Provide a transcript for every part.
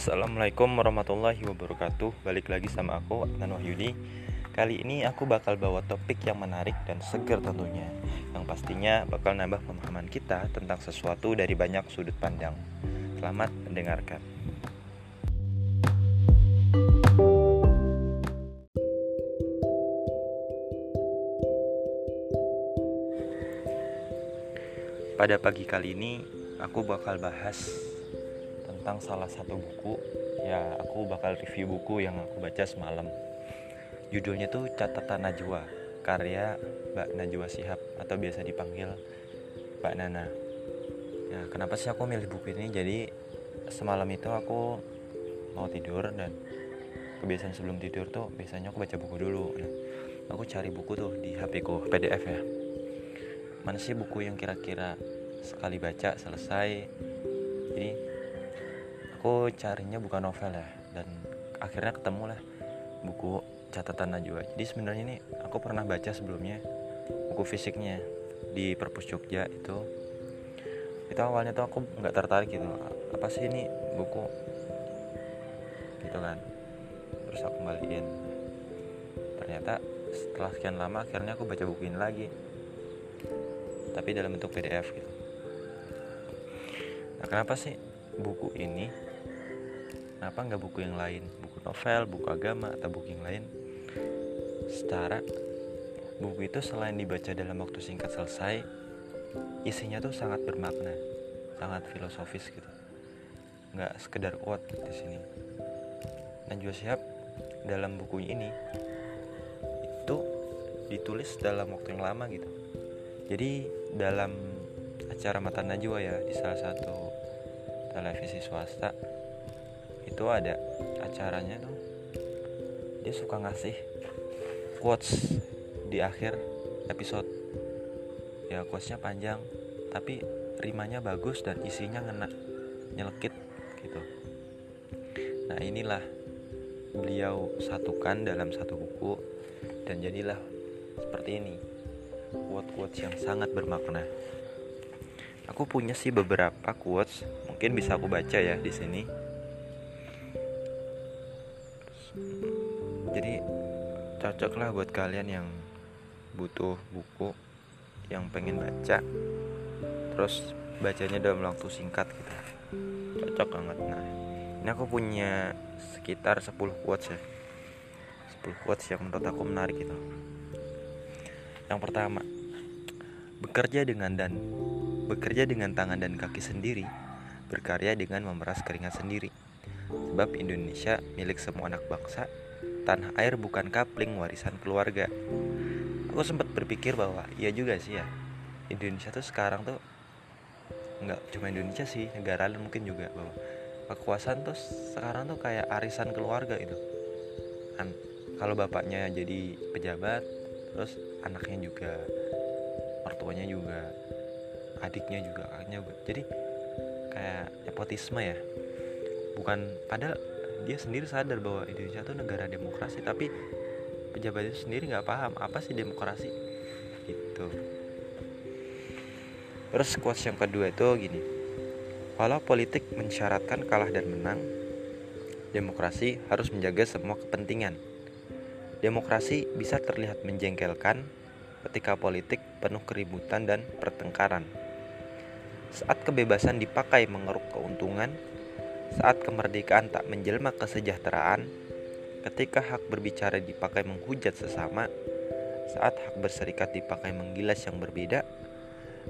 Assalamualaikum warahmatullahi wabarakatuh. Balik lagi sama aku, Adnan Wahyudi. Kali ini aku bakal bawa topik yang menarik dan segar tentunya. Yang pastinya bakal nambah pemahaman kita tentang sesuatu dari banyak sudut pandang. Selamat mendengarkan. Pada pagi kali ini aku bakal bahas tentang salah satu buku. Ya aku bakal review buku yang aku baca semalam. Judulnya tuh Catatan Najwa Karya Mbak Najwa Sihab Atau biasa dipanggil Mbak Nana. Nah kenapa sih aku milih buku ini? Jadi semalam itu aku mau tidur dan kebiasaan sebelum tidur tuh biasanya aku baca buku dulu. Nah, aku cari buku tuh di HP ku PDF ya. Mana sih buku yang kira-kira sekali baca selesai? Jadi aku carinya bukan novel ya dan akhirnya ketemu lah buku catatan Najwa jadi sebenarnya ini aku pernah baca sebelumnya buku fisiknya di perpus Jogja itu itu awalnya tuh aku nggak tertarik gitu apa sih ini buku gitu kan terus aku kembaliin ternyata setelah sekian lama akhirnya aku baca buku ini lagi tapi dalam bentuk PDF gitu. Nah, kenapa sih buku ini? Kenapa nggak buku yang lain? Buku novel, buku agama, atau buku yang lain? Secara buku itu selain dibaca dalam waktu singkat selesai, isinya tuh sangat bermakna, sangat filosofis gitu. Nggak sekedar quote di sini. Najwa Shihab dalam buku ini itu ditulis dalam waktu yang lama gitu jadi dalam acara Mata Najwa ya di salah satu televisi swasta itu ada acaranya tuh dia suka ngasih quotes di akhir episode ya quotesnya panjang tapi rimanya bagus dan isinya ngena nyelekit gitu nah inilah beliau satukan dalam satu buku dan jadilah seperti ini quote-quotes yang sangat bermakna. Aku punya sih beberapa quotes, mungkin bisa aku baca ya di sini. Cocoklah buat kalian yang butuh buku yang pengen baca terus bacanya dalam waktu singkat gitu. Cocok banget. Nah ini aku punya sekitar 10 quotes ya. 10 quotes yang menurut aku menarik gitu. Yang pertama bekerja dengan dan bekerja dengan tangan dan kaki sendiri berkarya dengan memeras keringat sendiri. Sebab Indonesia milik semua anak bangsa tanah air bukan kapling warisan keluarga. Aku sempat berpikir bahwa iya juga sih ya Indonesia tuh sekarang tuh nggak cuma Indonesia sih negara lain mungkin juga bahwa kekuasaan tuh sekarang tuh kayak arisan keluarga itu kan kalau bapaknya jadi pejabat terus anaknya juga mertuanya juga adiknya juga kakaknya juga. Jadi kayak nepotisme ya. Bukan padahal dia sendiri sadar bahwa Indonesia tuh negara demokrasi tapi pejabat itu sendiri nggak paham apa sih demokrasi? Gitu. Terus quotes yang kedua itu gini walau politik mensyaratkan kalah dan menang demokrasi harus menjaga semua kepentingan. Demokrasi bisa terlihat menjengkelkan ketika politik penuh keributan dan pertengkaran. Saat kebebasan dipakai mengeruk keuntungan saat kemerdekaan tak menjelma kesejahteraan Ketika hak berbicara dipakai menghujat sesama, saat hak berserikat dipakai menggilas yang berbeda,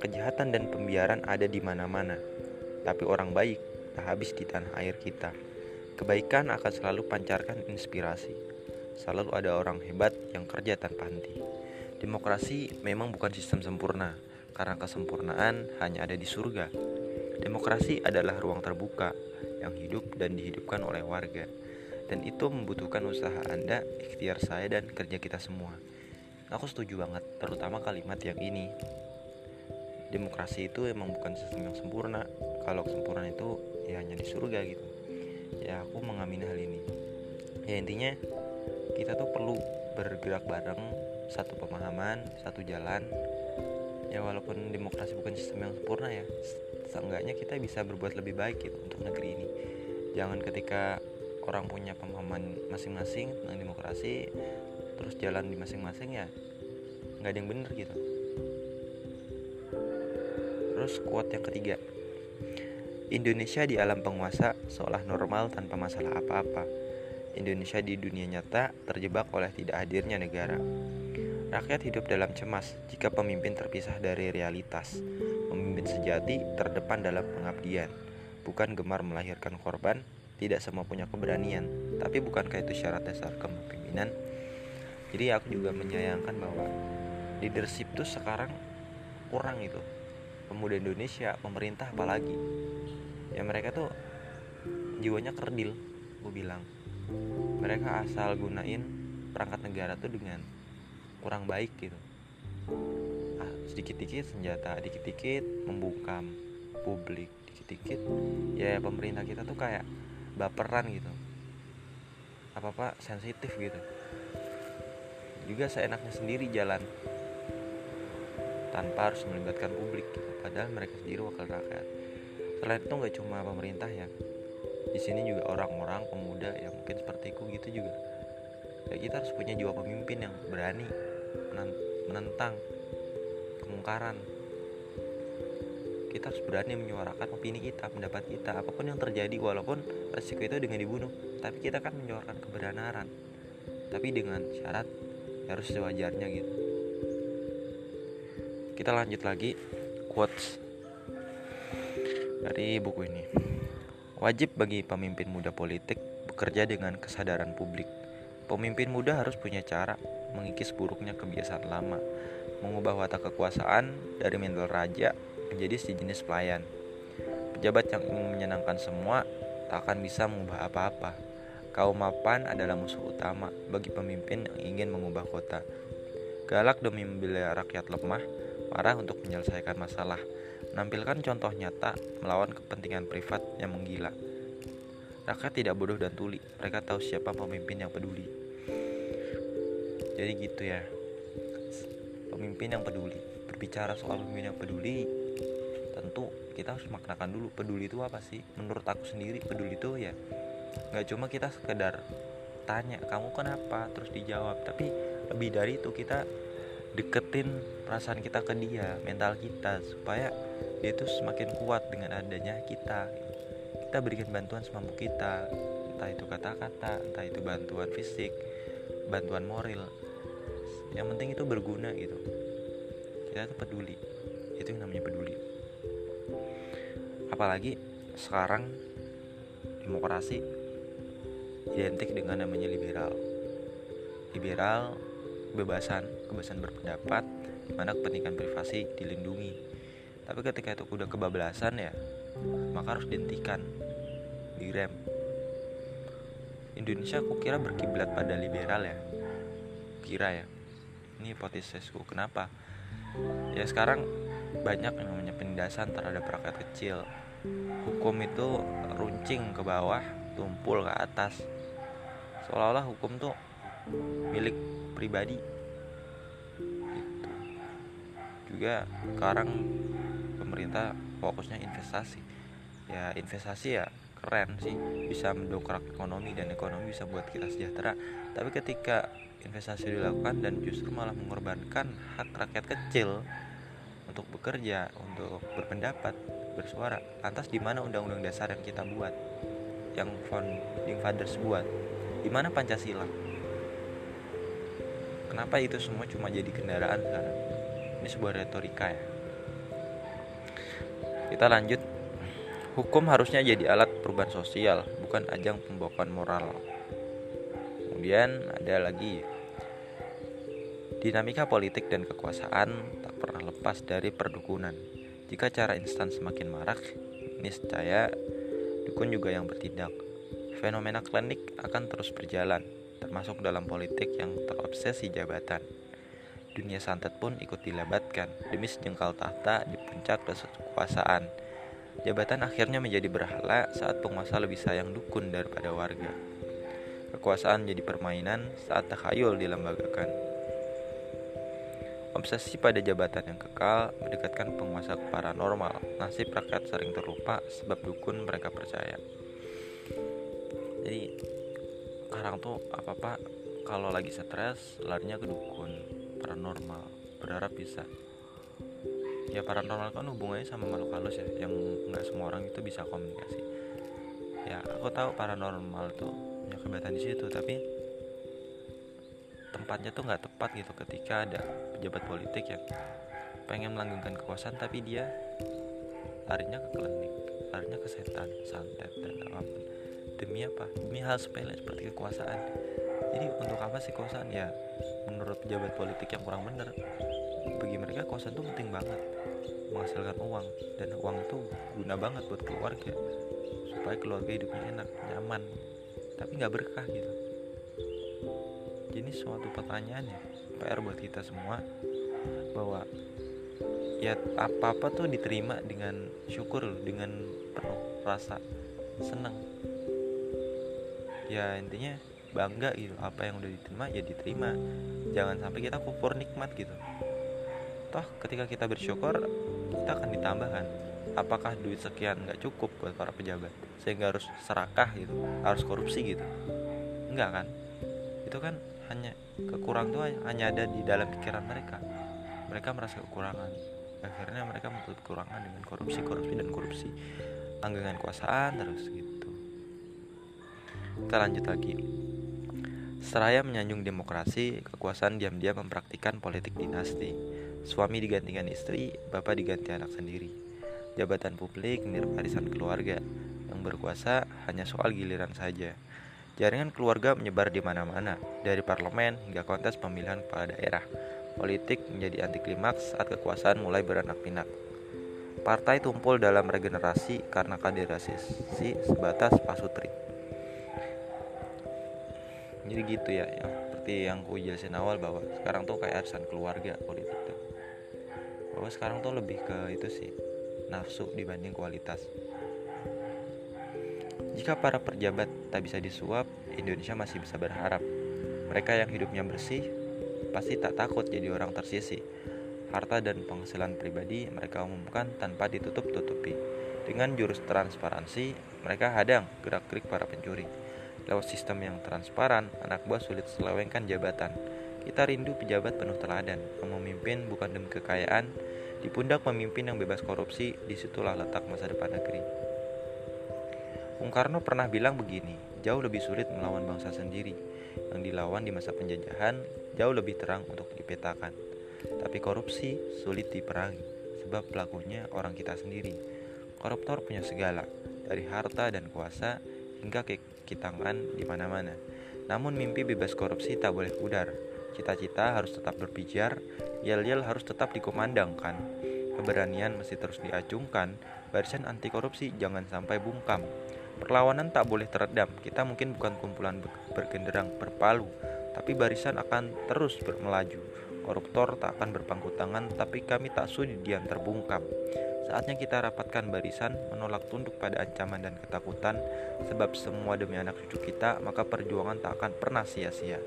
kejahatan dan pembiaran ada di mana-mana. Tapi orang baik tak habis di tanah air kita. Kebaikan akan selalu pancarkan inspirasi. Selalu ada orang hebat yang kerja tanpa henti. Demokrasi memang bukan sistem sempurna, karena kesempurnaan hanya ada di surga. Demokrasi adalah ruang terbuka yang hidup dan dihidupkan oleh warga dan itu membutuhkan usaha Anda, ikhtiar saya dan kerja kita semua. Aku setuju banget, terutama kalimat yang ini. Demokrasi itu emang bukan sistem yang sempurna. Kalau kesempurnaan itu ya hanya di surga gitu. Ya aku mengamini hal ini. Ya intinya kita tuh perlu bergerak bareng satu pemahaman, satu jalan. Ya walaupun demokrasi bukan sistem yang sempurna ya, seenggaknya kita bisa berbuat lebih baik gitu untuk negeri ini. Jangan ketika orang punya pemahaman masing-masing tentang demokrasi terus jalan di masing-masing ya nggak ada yang bener gitu. Terus kuat yang ketiga. Indonesia di alam penguasa seolah normal tanpa masalah apa-apa. Indonesia di dunia nyata terjebak oleh tidak hadirnya negara Rakyat hidup dalam cemas jika pemimpin terpisah dari realitas. Pemimpin sejati terdepan dalam pengabdian. Bukan gemar melahirkan korban Tidak semua punya keberanian Tapi bukankah itu syarat dasar kepemimpinan? Jadi aku juga menyayangkan bahwa Leadership tuh sekarang kurang itu. Pemuda Indonesia, pemerintah apalagi. Ya mereka tuh jiwanya kerdil Gue bilang. Mereka asal gunain perangkat negara tuh dengan kurang baik gitu. Ah, sedikit-dikit senjata dikit-dikit membungkam publik dikit-dikit ya pemerintah kita tuh kayak baperan gitu. Apa-apa sensitif gitu. Juga seenaknya sendiri jalan tanpa harus melibatkan publik gitu. padahal mereka sendiri wakil rakyat. Selain itu nggak cuma pemerintah ya. Di sini juga orang-orang pemuda yang mungkin seperti sepertiku gitu juga. Ya kita harus punya jiwa pemimpin yang berani menentang kemungkaran. Kita harus berani menyuarakan opini kita pendapat kita apa pun yang terjadi walaupun resiko itu dengan dibunuh. Tapi kita kan menyuarakan kebenaran tapi dengan syarat harus sewajarnya gitu. Kita lanjut lagi quotes dari buku ini. Wajib bagi pemimpin muda politik bekerja dengan kesadaran publik. Pemimpin muda harus punya cara mengikis buruknya kebiasaan lama, mengubah watak kekuasaan dari mental raja menjadi sejenis pelayan. Pejabat yang ingin menyenangkan semua tak akan bisa mengubah apa-apa. Kaum mapan adalah musuh utama bagi pemimpin yang ingin mengubah kota. Galak demi membela rakyat lemah, marah untuk menyelesaikan masalah, menampilkan contoh nyata melawan kepentingan privat yang menggila. Rakyat tidak bodoh dan tuli, mereka tahu siapa pemimpin yang peduli. Jadi gitu ya, pemimpin yang peduli. Berbicara soal pemimpin yang peduli, tentu kita harus maknakan dulu peduli itu apa sih? Menurut aku sendiri peduli itu ya nggak cuma kita sekedar tanya kamu kenapa? terus dijawab, tapi lebih dari itu kita deketin perasaan kita ke dia mental kita supaya dia itu semakin kuat dengan adanya kita. Kita berikan bantuan semampu kita entah itu kata-kata entah itu bantuan fisik bantuan moral yang penting itu berguna gitu. Kita tuh peduli. Itu yang namanya peduli. Apalagi sekarang demokrasi identik dengan namanya liberal. Liberal kebebasan kebebasan berpendapat mana kepentingan privasi dilindungi. Tapi ketika itu udah kebablasan ya maka harus dihentikan. Direm. Indonesia aku kira berkiblat pada liberal ya? Kira ya ini hipotesisku kenapa? Ya sekarang banyak yang namanya penindasan terhadap rakyat kecil. Hukum itu runcing ke bawah tumpul ke atas. Seolah-olah hukum tuh milik pribadi. Gitu. juga sekarang pemerintah fokusnya investasi. Ya investasi ya keren sih bisa mendongkrak ekonomi dan ekonomi bisa buat kita sejahtera tapi ketika investasi dilakukan dan justru malah mengorbankan hak rakyat kecil untuk bekerja untuk berpendapat bersuara lantas di mana undang-undang dasar yang kita buat? Yang founding fathers buat? Di mana pancasila? Kenapa itu semua cuma jadi kendaraan sekarang? Ini sebuah retorika ya. Kita lanjut. Hukum harusnya jadi alat perubahan sosial bukan ajang pembokon moral kemudian ada lagi dinamika politik dan kekuasaan tak pernah lepas dari perdukunan jika cara instan semakin marak niscaya dukun juga yang bertindak fenomena klinik akan terus berjalan termasuk dalam politik yang terobsesi jabatan. Dunia santet pun ikut dilabatkan demi sejengkal tahta di puncak kekuasaan. Jabatan akhirnya menjadi berhala saat penguasa lebih sayang dukun daripada warga. Kekuasaan jadi permainan saat takhayul dilembagakan. Obsesi pada jabatan yang kekal mendekatkan penguasa ke paranormal. Nasib rakyat sering terlupa sebab dukun mereka percaya. jadi sekarang tuh apa apa kalau lagi stres larinya ke dukun paranormal berharap bisa ya paranormal kan hubungannya sama makhluk halus ya yang nggak semua orang itu bisa komunikasi ya aku tahu paranormal tuh punya kebetulan di situ tapi tempatnya tuh nggak tepat gitu ketika ada pejabat politik yang pengen melanggengkan kekuasaan tapi dia larinya ke klinik larinya ke setan santet dan apa pun. Demi apa? Demi hal sepele seperti kekuasaan. Jadi untuk apa sih kekuasaan? Ya menurut pejabat politik yang kurang benar bagi mereka kekuasaan itu penting banget. Menghasilkan uang dan uang itu guna banget buat keluarga. Supaya keluarga hidupnya enak nyaman tapi nggak berkah gitu. Jadi suatu pertanyaan ya PR buat kita semua bahwa ya apa apa tuh diterima dengan syukur dengan penuh rasa senang. Ya intinya bangga gitu apa yang udah diterima ya diterima. Jangan sampai kita kufur nikmat gitu. Toh ketika kita bersyukur kita akan ditambahkan apakah duit sekian nggak cukup buat para pejabat? Sehingga harus serakah gitu harus korupsi gitu. Enggak kan? Itu kan hanya kekurangan tuh hanya ada di dalam pikiran mereka. Mereka merasa kekurangan. Akhirnya mereka menutup kekurangan dengan korupsi korupsi dan korupsi. Langgangan kuasaan terus gitu. Kita lanjut lagi. Seraya menyanjung demokrasi, kekuasaan diam-diam mempraktikkan politik dinasti. Suami digantikan istri, bapak diganti anak sendiri. Jabatan publik mirip warisan keluarga. Yang berkuasa hanya soal giliran saja. Jaringan keluarga menyebar di mana-mana, dari parlemen hingga kontes pemilihan kepala daerah. Politik menjadi anti klimaks saat kekuasaan mulai beranak pinak. Partai tumpul dalam regenerasi karena kaderisasi sebatas pasutri jadi gitu ya yang seperti yang ku jelasin awal bahwa sekarang tuh kayak arisan keluarga politik tuh bahwa sekarang tuh lebih ke itu sih nafsu dibanding kualitas. Jika para pejabat tak bisa disuap Indonesia masih bisa berharap. Mereka yang hidupnya bersih pasti tak takut jadi orang tersisi. Harta dan penghasilan pribadi mereka umumkan tanpa ditutup-tutupi. Dengan jurus transparansi mereka hadang gerak-gerik para pencuri. Lewat sistem yang transparan, anak buah sulit selewengkan jabatan. Kita rindu pejabat penuh teladan, yang memimpin bukan demi kekayaan, di pundak pemimpin yang bebas korupsi, di situlah letak masa depan negeri. Bung Karno pernah bilang begini, jauh lebih sulit melawan bangsa sendiri, yang dilawan di masa penjajahan jauh lebih terang untuk dipetakan. Tapi korupsi sulit diperangi, sebab pelakunya orang kita sendiri. Koruptor punya segala, dari harta dan kuasa hingga kekitangan di mana-mana. Namun mimpi bebas korupsi tak boleh pudar. Cita-cita harus tetap berpijar, yel-yel harus tetap dikumandangkan. Keberanian mesti terus diacungkan, barisan anti korupsi jangan sampai bungkam. Perlawanan tak boleh teredam, kita mungkin bukan kumpulan bergenderang berpalu, tapi barisan akan terus bermelaju. Koruptor tak akan berpangku tangan, tapi kami tak sudi diam terbungkam. Saatnya kita rapatkan barisan, menolak tunduk pada ancaman dan ketakutan, sebab semua demi anak cucu kita, maka perjuangan tak akan pernah sia-sia.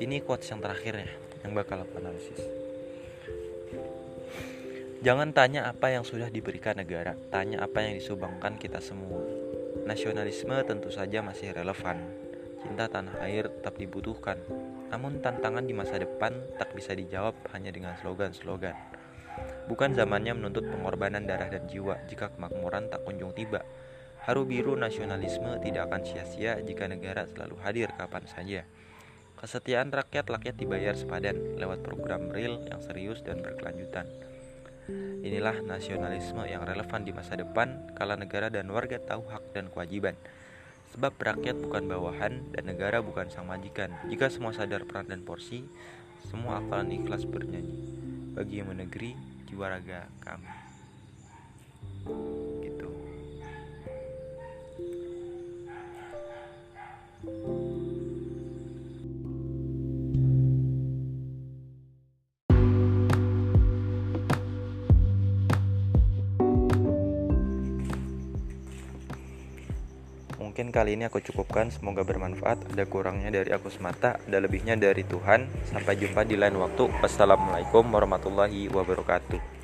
Ini quotes yang terakhir ya, yang bakal aku analisis. Jangan tanya apa yang sudah diberikan negara, tanya apa yang disumbangkan kita semua. Nasionalisme tentu saja masih relevan. Cinta tanah air tetap dibutuhkan, namun tantangan di masa depan tak bisa dijawab hanya dengan slogan-slogan. Bukan zamannya menuntut pengorbanan darah dan jiwa jika kemakmuran tak kunjung tiba. Haru biru nasionalisme tidak akan sia-sia jika negara selalu hadir kapan saja. Kesetiaan rakyat rakyat dibayar sepadan lewat program real yang serius dan berkelanjutan. Inilah nasionalisme yang relevan di masa depan kala negara dan warga tahu hak dan kewajiban. Sebab rakyat bukan bawahan dan negara bukan sang majikan. Jika semua sadar peran dan porsi, semua akan ikhlas bernyanyi. Bagi yang menegeri, jiwa raga kami. Gitu. Mungkin kali ini aku cukupkan, semoga bermanfaat. Ada kurangnya dari aku semata, ada lebihnya dari Tuhan. Sampai jumpa di lain waktu. Wassalamualaikum warahmatullahi wabarakatuh.